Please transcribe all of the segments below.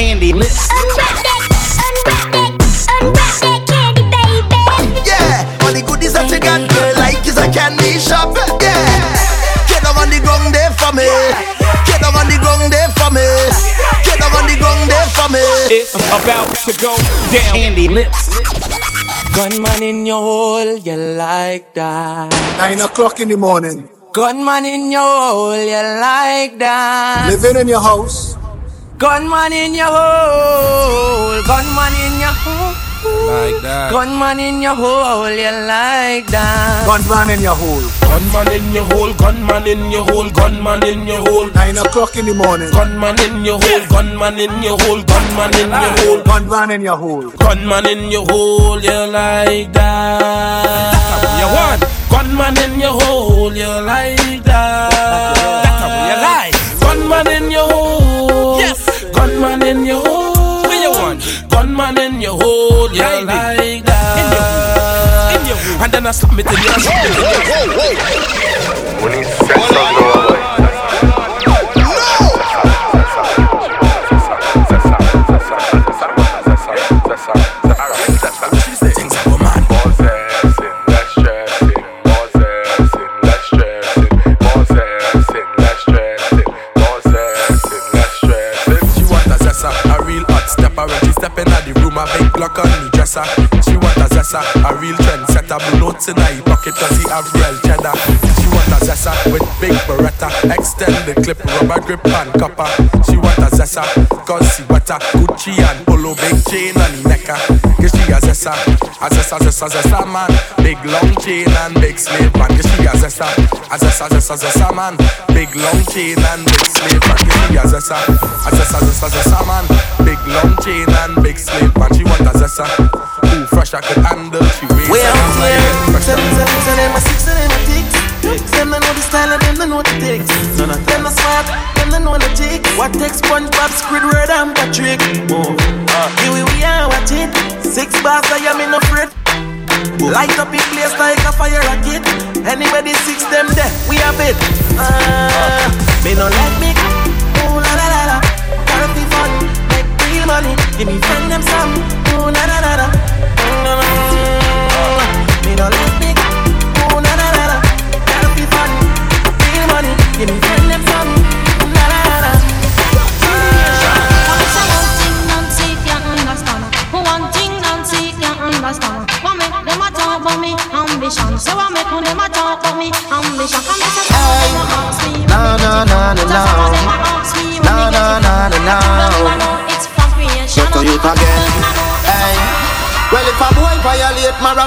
candy lips. Unwrap that, unwrap that, unwrap that candy, baby. Yeah, all the goodies that you got, girl, like is a candy shop. Yeah, get down on the ground there for me. Get down on the ground there for me. Get down on the ground there for me. It's about to go down. Candy lips. Gunman in your hole, you like that. Nine o'clock in the morning. Gunman in your hole, you like that. Living in your house. Gunman in your hole, gunman in your hole. Like that. Gunman in your hole, you like that. Gunman in your hole. Gunman in your hole, gunman in your hole, gunman in your hole. Nine o'clock in the morning. Gunman in your hole, gunman in your hole, gunman in your hole. Gunman in your hole. Gunman in your hole, you like that. You want gunman in your hole, you like that. That's how you like. Gunman in your hole. Yes. Gunman in your hole. Where you want? Gunman in your hole, you like that. In your hole. In your hole. And then I slap it in your When he sets up the rubber grip and copper She want a zessa cause she wetter Gucci and polo, big chain on the necker Cause she a zessa, a zessa, zessa, zessa man Big long chain and big slave man Cause she a zessa, a zessa, zessa, zessa man Big long chain and big slave man Cause she a zessa, a zessa, zessa, zessa man Big long chain and big slave man She want a zessa Who fresh I could handle She raise her hand like seven, them six, and them a ticks. They know the style and them they know the ticks. None of them a smart, them they know the ticks. What takes SpongeBob, Squidward and Patrick? Oh, uh, here we, we are watch it. Six bars, I am in afraid. Light up in place like a fire rocket. Anybody six them there, we have it. Uh, me no let me. Ooh la la la la. Gotta be fun, make real money. Give me friend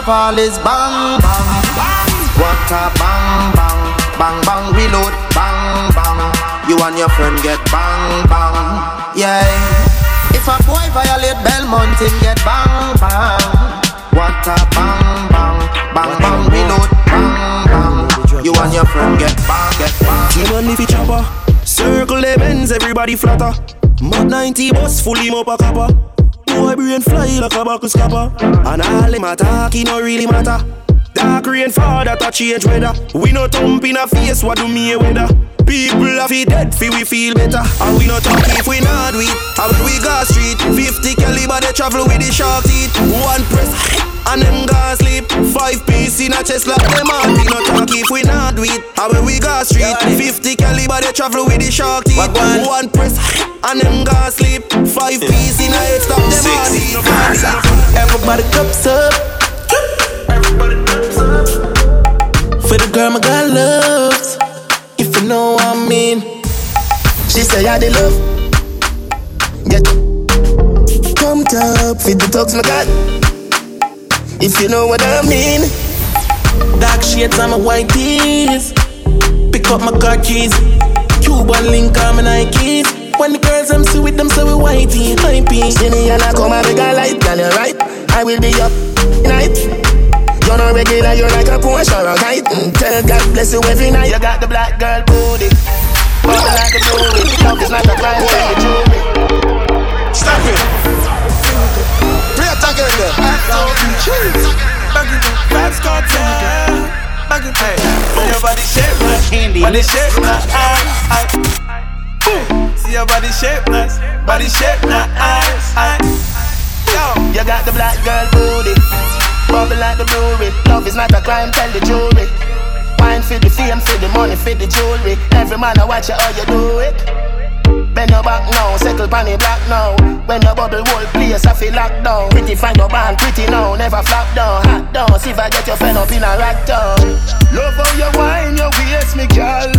all is bang bang. What a bang bang, bang bang reload, bang bang. You and your friend get bang bang, yeah. If a boy violate Belmont, him get bang bang. What a bang bang, bang bang reload, bang bang. You and your friend get bang, get bang. Team on the chopper. Circle the bends, everybody flatter. Mad 90 bus, full him up a copper. Boy brain fly like a buckle scupper. And all them attack, it no really matter. Dark rain fall, that a change weather. We no thump in a face, what do me weather? People have it dead, fi we feel better. And we no talk if we travel with the shark teeth. One press, and them go sleep. Five piece in a chest like them all. We no talk if we not do it. When we go street, 50 caliber they travel with the shark teeth. One press, and them go sleep. Five piece in a head stop them all. Everybody cups up. Everybody cups up. For the girl my God loves. If you know what I mean. She say I the love. Get pumped up for the talks my God. If you know what I mean. Dark shades on my white tees. Pick up my car keys. Cuban link on my Nikes. When the girls I'm see with them, so we whitey, hypey. See me and I come and make a light, girl, you right. I will be up night. You're not regular, you're like a Porsche or a kite. Mm, tell God bless you every night. You got the black girl booty. Bubble like a movie. Love is not a crime, tell the jury. It. A tag in there. Vybz Kartel. Back in Your body shake, Candy body shake, I, I, See your body shape nice, body shape nice. Yo, you got the black girl booty, bubble like the brewery. Love is not a crime, tell the jury. Wine for the fame, for the money, for the jewelry. Every man I watch you how you do it. Bend your back now, settle pan the black now. When your bubble whole place, I feel locked down. Pretty find your band, pretty now, never flop down. Hot down, see if I get your friend up in a rack. Love how you wine, your waist, me girl.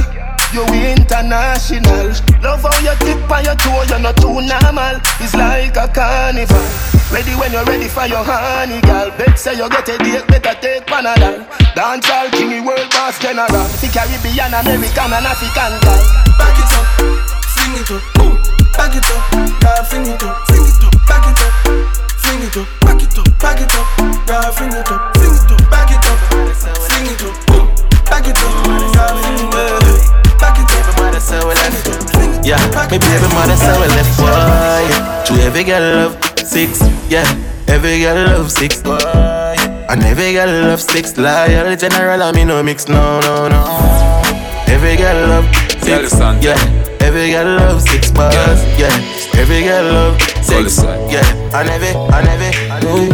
You international. Love how you tip on your toe, you're not too normal. It's like a carnival. Ready when you're ready for your honey, girl. Bet say you get a date, better take Panadol. Dance all kingy world boss general. The Caribbean, American, and African girl. Back it up, fling it up, boom. Back it up, girl, fling it up, fling it up, back it up, fling it up, back it up, back it up, girl, fling it up, fling it up, back it up, fling it up, boom. Back it up, girl, fling it up. Back it up. Yeah, me baby mother say we left. Boy, to every girl love six. Yeah, every girl love six. Boy, and every girl love six. Loyal general, I mean no mix. No, no, no. Every girl love six. Yeah, every girl love six bars. Yeah, every girl love six. Yeah, and every, and every. And every.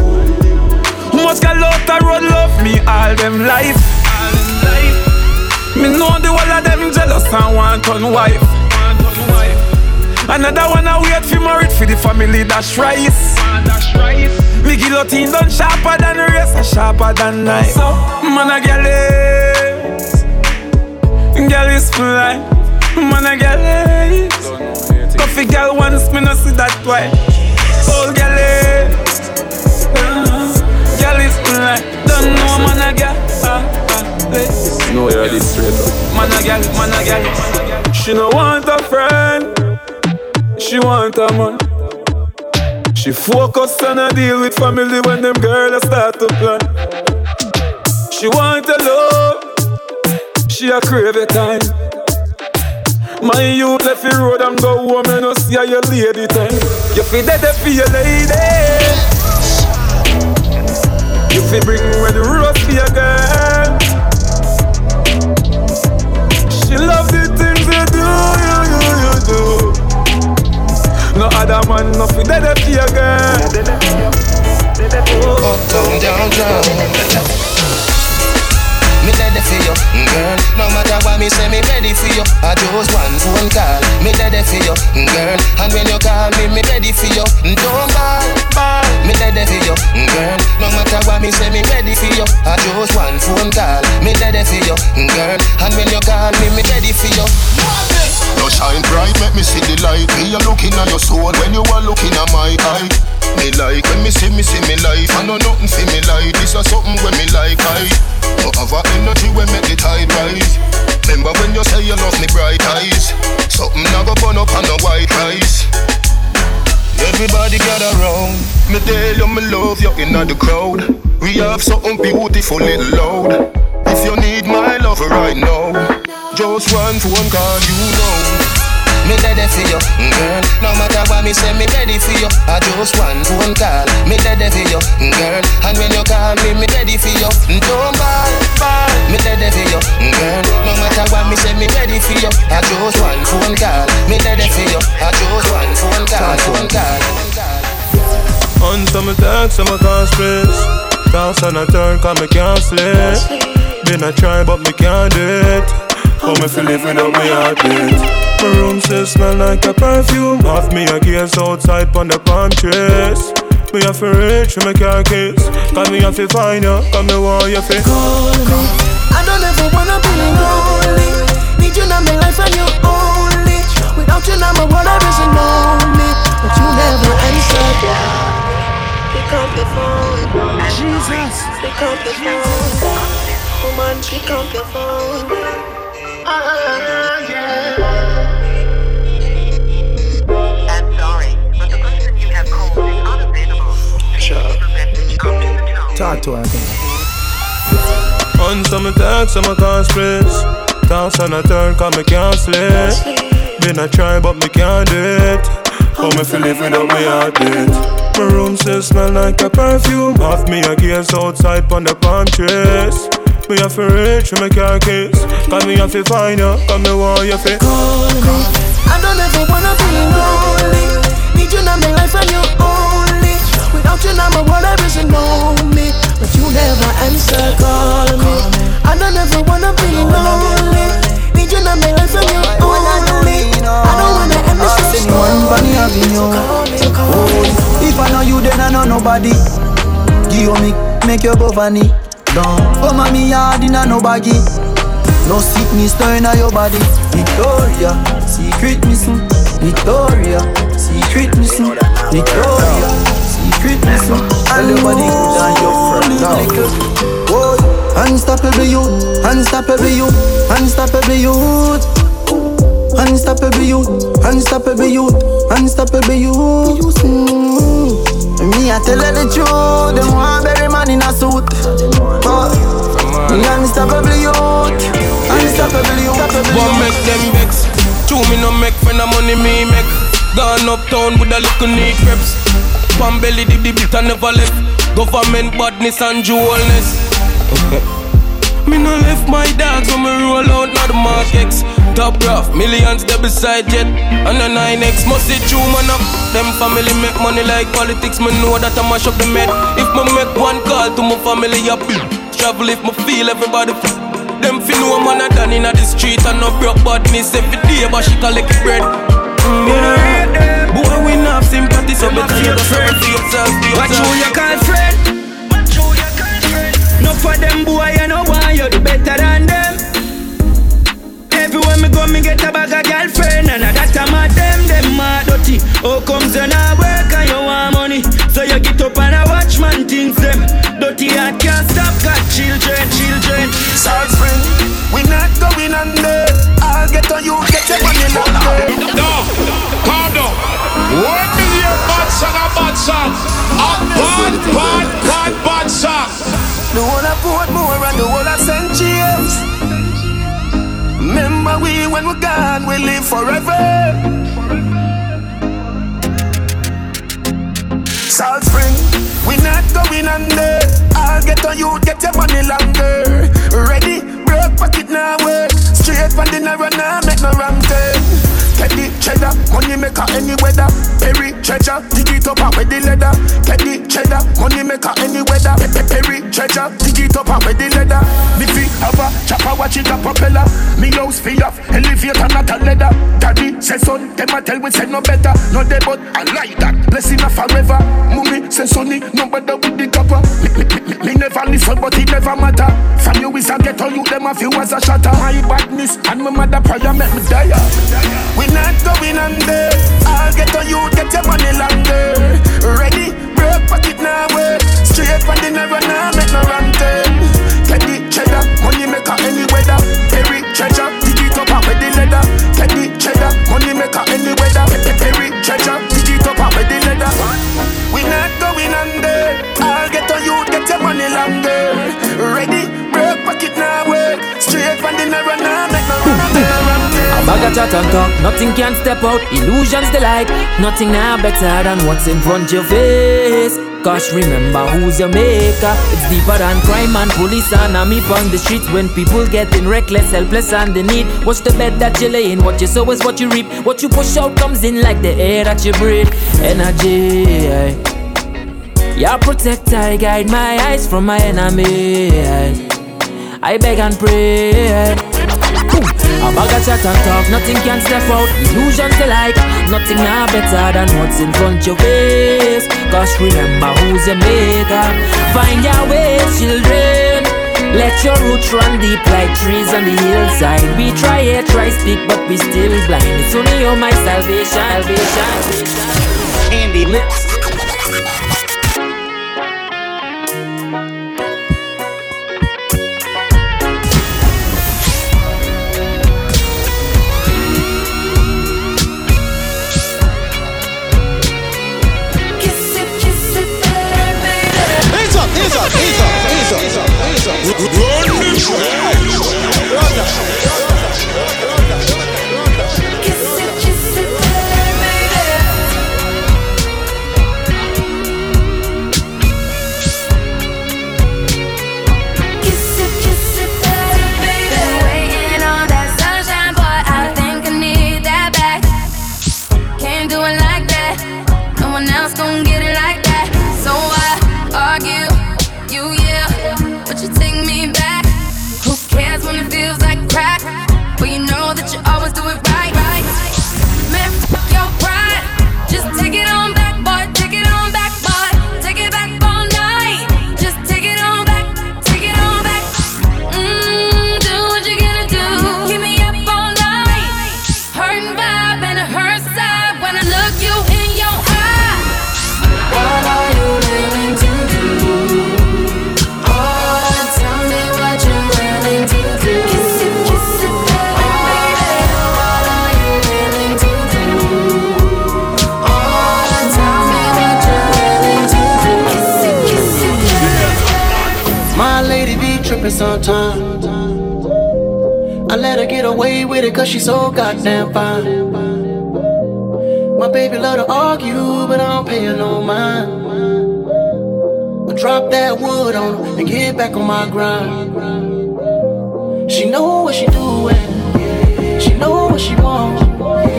Most girl out the road love me all them life. All them life. Me know the whole of them jealous and want on wife. Another one I wait for married for the family dash ah, rice. Me guillotine done sharper than the rest, sharper than knife. So man a girl is, girl is fly. Man a girl is, coffee girl once me no see that twice. Old girl is, girl is fly. Don't know man a girl. Uh, no, you're already straight up. Man a gal, man a gal. She no want a friend. She want a man. She focus on a deal with family when them girls start to plan. She want a love. She a crave a time. My youth left the road and go home and no see how your lady time. You feel dead for your lady. You feel bring the rose for your girl. She love the things you do, you, you, you do. No other man, no fi dead for your girl. Up, oh, oh, oh. down, down, down. Me ready for you, mm, girl. No matter what me say, me ready for you. I just one phone call. Me ready for you, mm, girl. And when you call me, me ready for you. Mm, don't ball, ball. Me ready for you, girl. No matter what me say, me ready for you. I just one phone call. Me ready for you, girl. And when you call me, me ready for you. You shine bright, make me see the light. Me a looking at your soul when you are looking at my eye. Me like when me see me see me life. I know nothing for me like this is something when me like I. No have a energy when make the tide rise. Remember when you say you love me bright eyes. Something now go burn up on the white rice. Everybody gather round. Me tell you me love you in the crowd. We have something beautiful little loud. If you need my love right now, just one phone call, you know. Me ready for you, mm, girl. No matter what me say, me ready for you. I just one phone call. Me ready for you, mm, girl. And when you call me, me ready for you. Mm, don't ball, ball. Me ready for you, girl. No matter what me say, me ready for you. I just one phone call. Me ready for you. I just one phone call. Phone call. On some attacks, some can't stress. Dance on a turn, cause me can't sleep. Been a try, but me can't do it. How me feel living without me heartbeat. My room still smell like a perfume. Off me a gaze outside on the palm trees. Me a to reach for my car keys. Cause me have to find you, cause me want you to call me. I don't ever wanna be lonely. Need you in my life and you only. Without you now my world isn't lonely. But you never answer. Pick up the phone. Jesus. Pick up the phone. Woman, pick up the phone. Talk to her. On some attacks, some can't stress. Dance on a turn, cause me can't sleep. Been a try, but me can't do it. How me feel live without me heartbeat. My room still smell like a perfume. Off me a gaze outside on the palm trees. Me have to reach for my car keys. Cause me have to find you, cause me want you fit. Call me. I don't ever wanna be lonely. Need you in my life and you only. Without you, now my world doesn't know me. But you never answer, call me. I don't ever wanna be lonely. Need you in my life and you only. I don't wanna end this Anyone bunny having you. Oh, if I know you, then I know nobody. Give me, make your go me hard in a no baggy. No sickness no in your body. Victoria, secret missing. Victoria, secret missing. Victoria, secret missing. Tell your body down your friend now. Unstoppable youth, unstoppable youth, unstoppable youth. Unstoppable youth, unstoppable youth, unstoppable youth. Mm. Me, I tell her the truth. Them want bury man in a suit. But me unstoppable youth, unstoppable youth. One make them vex. Two me no make friend of money me make. Gone uptown with a little neat reps. Pan belly did the bit never left. Government badness and jewelness. Me no left my dogs when me roll out, not the Mark X. Top rough, millions there beside jet. And a 9X must see true man up. Them family make money like politics, me know that I mash up the med. If me make one call to my family, I. Travel if me feel everybody. f- Them fi know man a done inna the street and no broke badness every day, but she collect bread. Mm, yeah. Boy, we not sympathy, so better you go search for yourself. Watch who you call friend. No for them boy, you know why you do better than them. Everywhere me go, me get a bag of girlfriend, and a that I'm at them, them mad dirty. How comes you not work and you man things them. Dirty heart can't stop, got children, children. South Spring, we not going under. I'll get on you, get your money longer. No, calm down. One million bad song, a bad song. A bad, bad, bad, bad song. The whole of Portmore and the whole of St. James. Remember we when we're gone, we live forever. Salt Spring, we not going under. I'll get on you, get your money longer. Ready, broke pocket now work. Straight from the narrow now, make no wrong turn. Eh. Teddy cheddar, money maker any weather. Perry treasure, dig it up and with the leather. Teddy cheddar, money maker any weather. Pe- pe- Perry treasure, dig it up and with the leather. Biffy have a chopper, watch it a propeller. Me house feel off, elevator not a leather. Daddy say son, them a tell we say no better. No they but I like that. Blessing a forever. Mummy say sonny, no better with the copper. Me, me, me, me never listen, but it never matter. From you is a ghetto, you them a few as a shatter. My badness and my mother prayer make me die. We not going under. I'll get on you, get your money longer. Ready, broke pocket now work. Straight from the narrow now, make no wrong turn. Teddy cheddar, money maker any weather. Perry treasure, dig it up and the leather. Teddy cheddar, money maker any weather. Pe- pe- Perry treasure, dig it up and the leather. We not going under. I'll get on you, get your money longer. Ready, broke pocket now work. Straight from the narrow now, bag of chat and talk, nothing can step out. Illusions the like, nothing now better than what's in front of your face. Cause remember who's your maker. It's deeper than crime and police and army on the streets. When people getting reckless, helpless and the need. What's the bed that you lay in? What you sow is what you reap. What you push out comes in like the air that you breathe. Energy. aye. Yeah, protect, I guide my eyes from my enemy. I beg and pray. A bag of chat and talk, nothing can step out. Illusions alike, nothing are better than what's in front your face. Cause remember who's your maker. Find your way, children. Let your roots run deep like trees on the hillside. We try it, try speak, but we still blind. It's only you, my salvation. salvation. Andy Lips. Run the sometimes. I let her get away with it cause she's so goddamn fine. My baby love to argue, but I don't pay her no mind. I drop that wood on her and get back on my grind. She know what she doing, she know what she wants.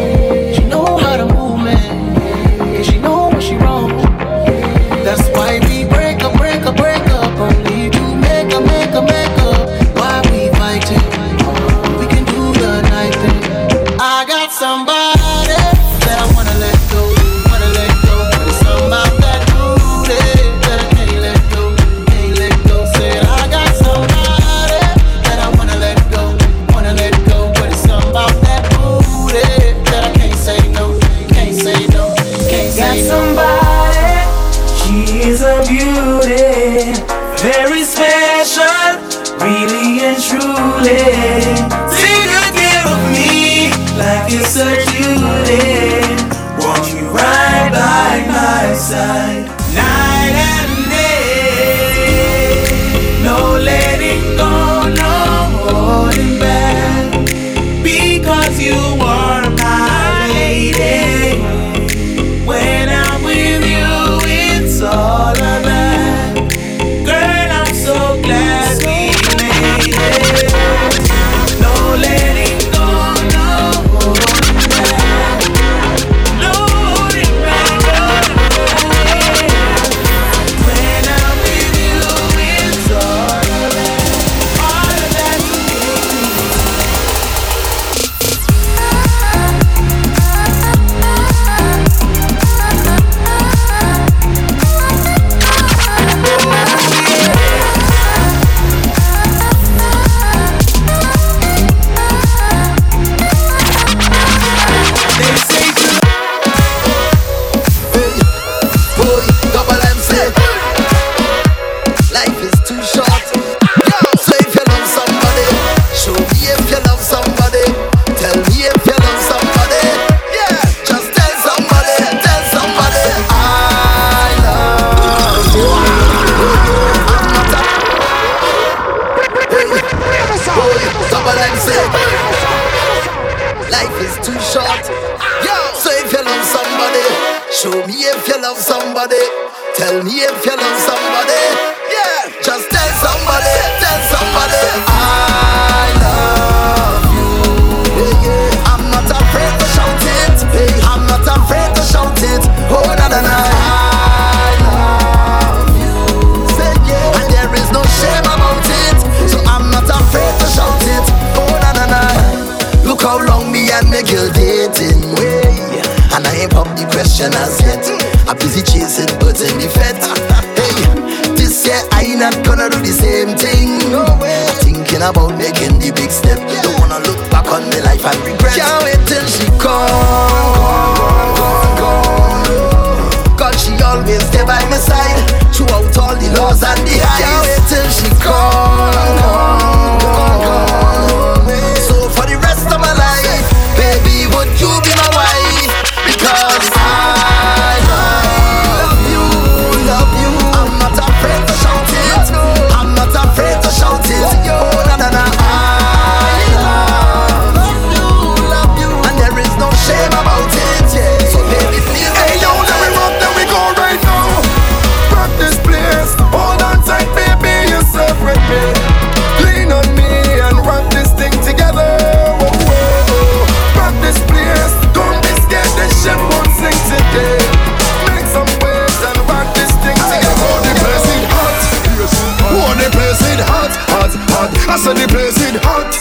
I said the place it hot.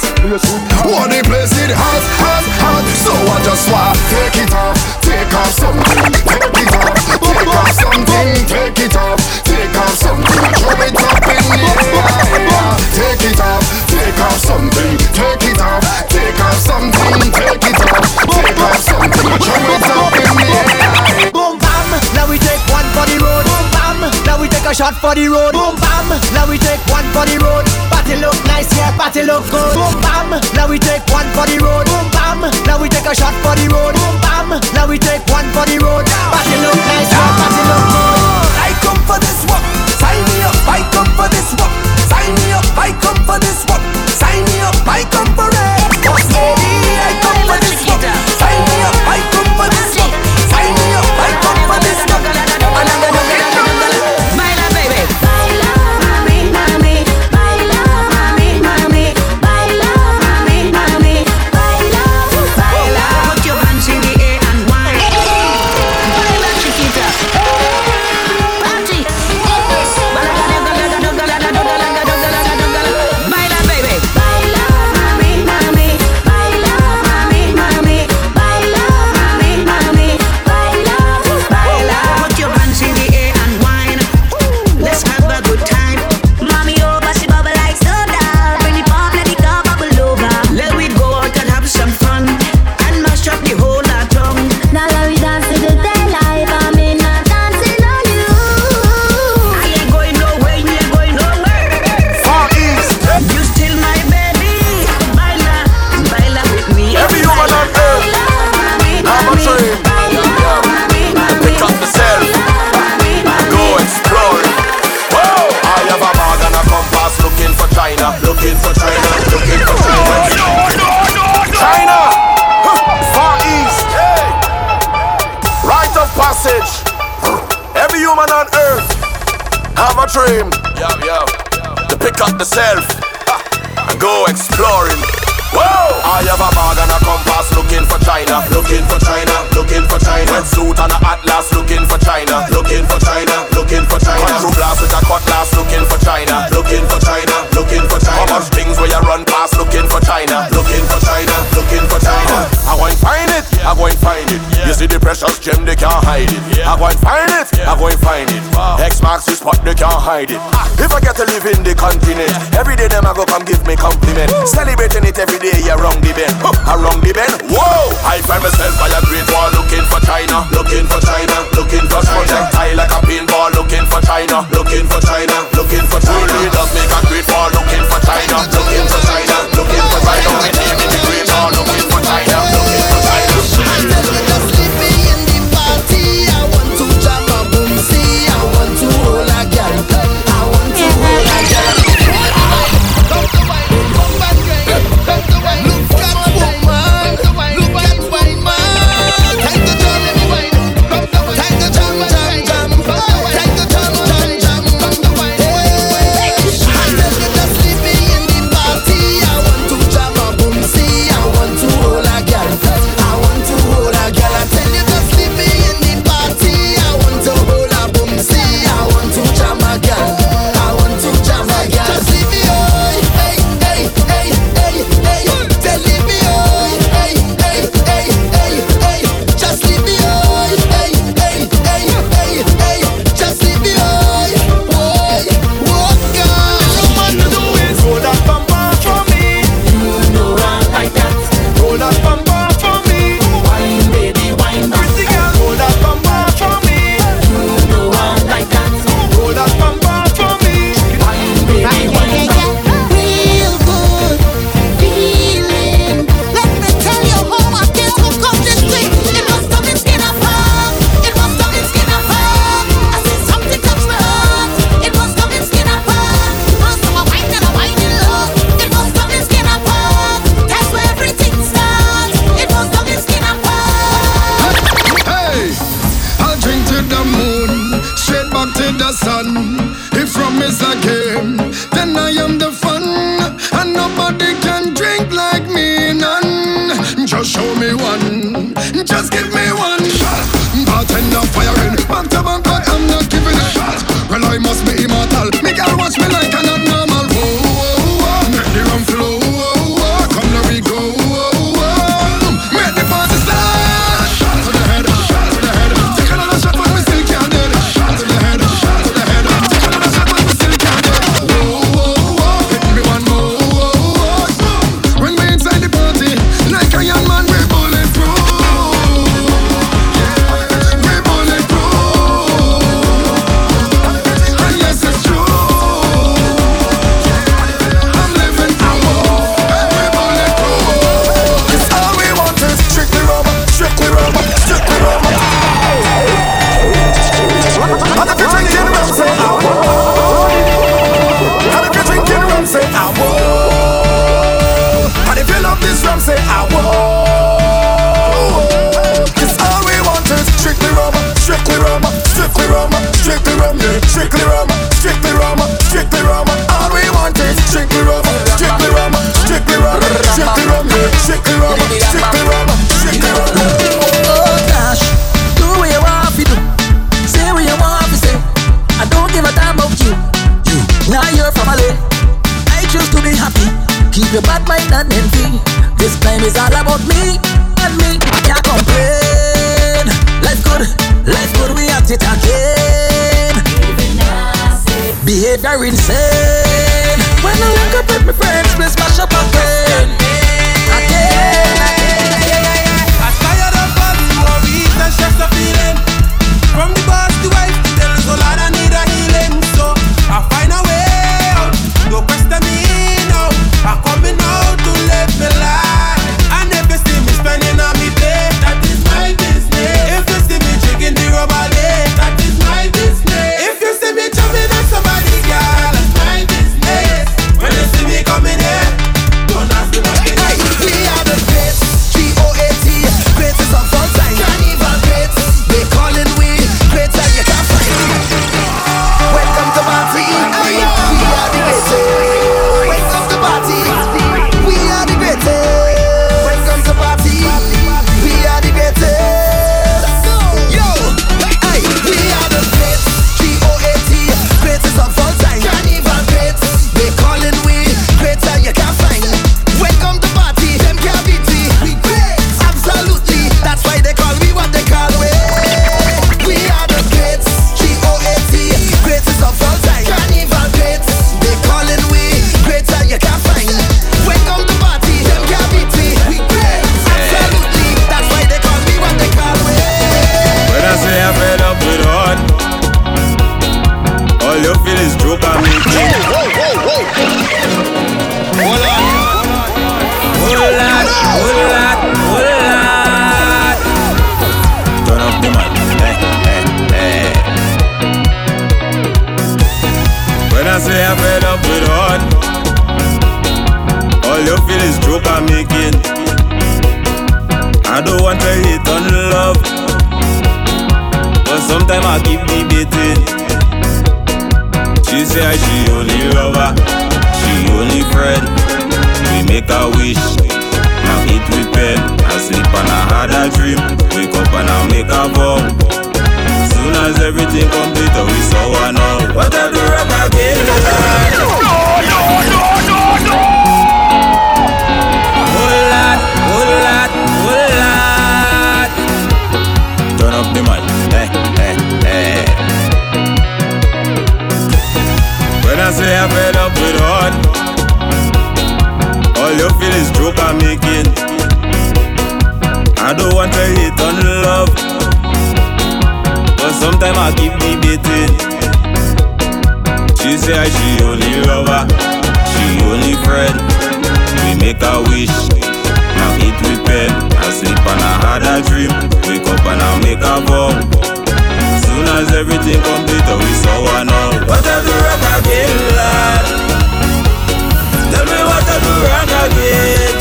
Oh, the place it hot, hot, hot. So I just want take it off, take off something, take it off, take off something, take it off, take off something, throw it up in the air. Take it off, take off something, take it off, take off something, take it off, take off something, throw it up in the air. Boom bam, now we take one for the road. Boom bam, now we take a shot for the road. Boom bam, now we take one for the road nice, yeah, party look good. Boom bam, now we take one for the road. Boom bam, now we take a shot for the road. Boom bam, now we take one for the road. Party look nice, yeah, party look good. I come for this one. sign me up, I come for this. hide it. If I get to live in the continent, you bad mind and envy. This time is all about me and me. Can't complain. Life good, life good, we at it again. Behavior insane. When I look up at my friends, me Cause everything complete, oh, we saw one oh. give me beating. She say she only lover, she only friend. We make a wish, now it we pen. I sleep and I had a dream, wake up and I make a vow. Soon as everything complete, we saw one all. What I do wrong again, lad? Tell me what I do wrong again.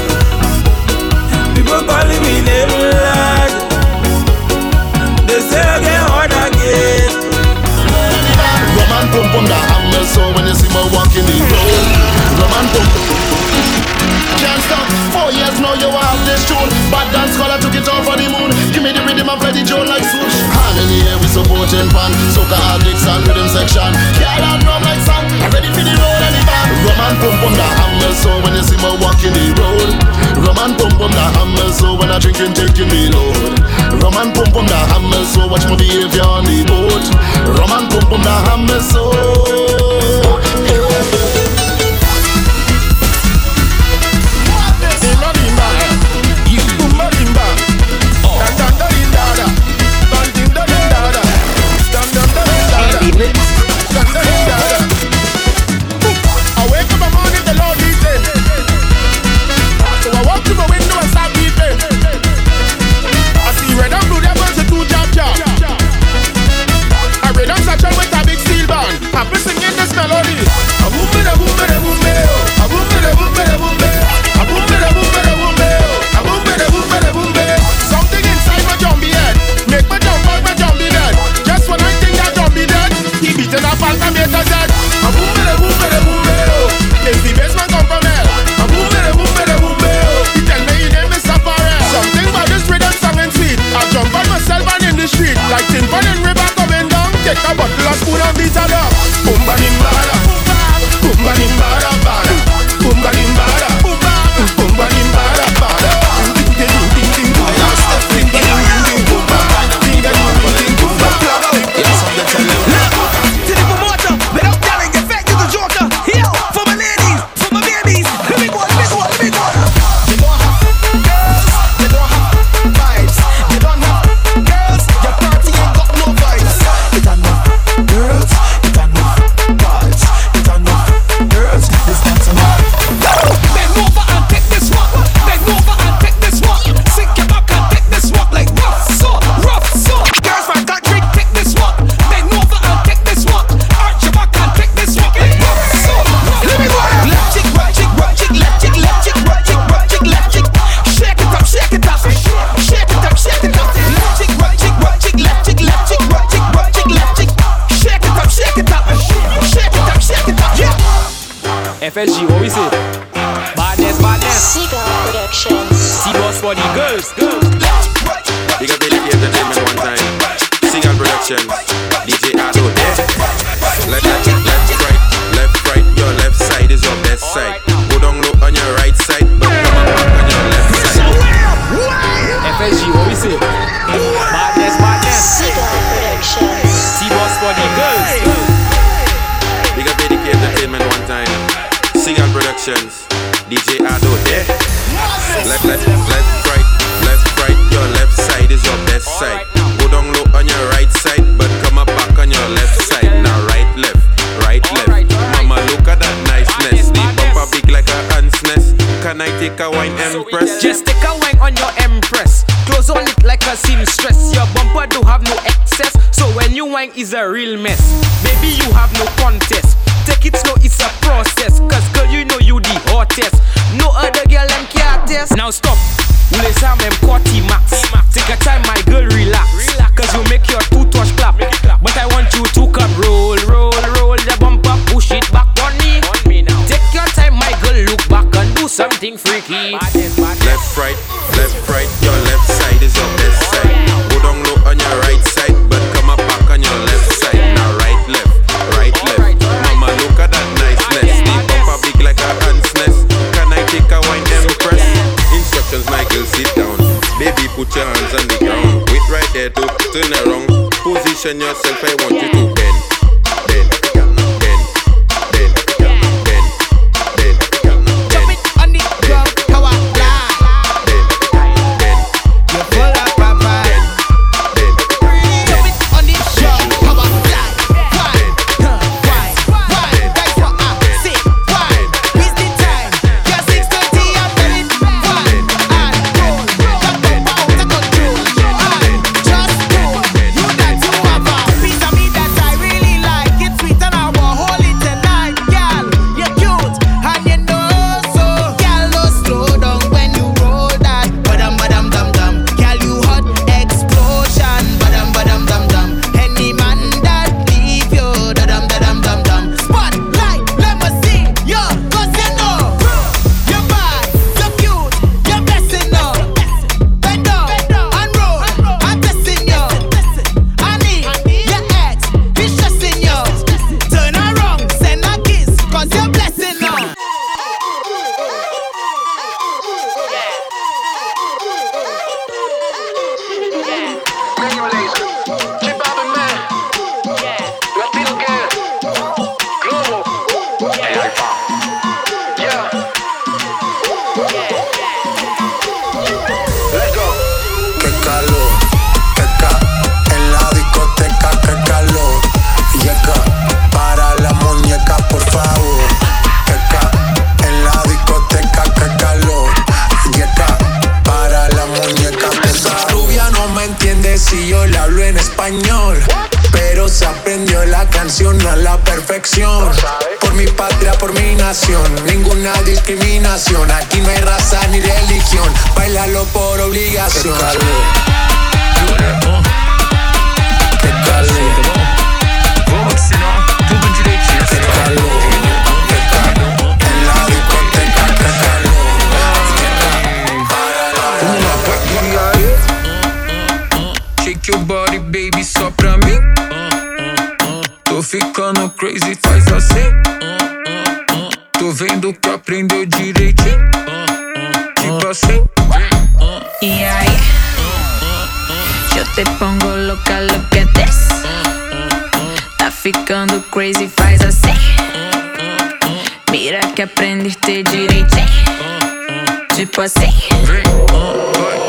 People calling me name. in the road. Romantic. Can't stop. Four years now you have this tune. Bad dance I took it all for the moon. Give me the rhythm of Freddie Jones like swoosh. Hand in the air, we supporting pan. Soca addicts and rhythm section. Girl and drum like sun. Ready for the oh. road and the band. Rum and pump on the hammer, so when you see me walking the road. Rum and pump on the hammer, so when I drinking, taking me load. Oh. Rum and pump on the hammer, so watch my behavior on the boat. Rum and pump on the hammer, so. left, left, right, left, right. Your left side is your best side. Go down low on your right side, but come up on your left side. FSG, what we say? For the one time. Productions. DJ Ado Yeah. Left, left, left. like a wine empress. Just take a wine on your empress. close all look like a seamstress. Your bumper do have no excess, so when you wine is a real mess. Maybe you have no contest. Take it slow, it's a process. Cause girl, you know you the hottest. No other girl and care test. Now stop. Will they sound them quality max? Take a time, my girl, relax. Cause you make your two touch clap. But I want you to freaky. Left, right, left, right. Your left side is your best side. Go down low on your right side, but come up back on your left side. Now right, left, right, left. Mama, look at that niceness. The bumper big like a ant's nest. Can I take a wine empress? Instructions, Michael, sit down. Baby, put your hands on the ground. Wait right there to turn around. Position yourself. I want you to ficando crazy, faz assim. Tô vendo que aprendeu direitinho. Tipo assim. Y ahí yo te pongo loca, lo que des. Tá ficando crazy, faz assim. Mira que aprendiste direitinho. Tipo assim. Buscar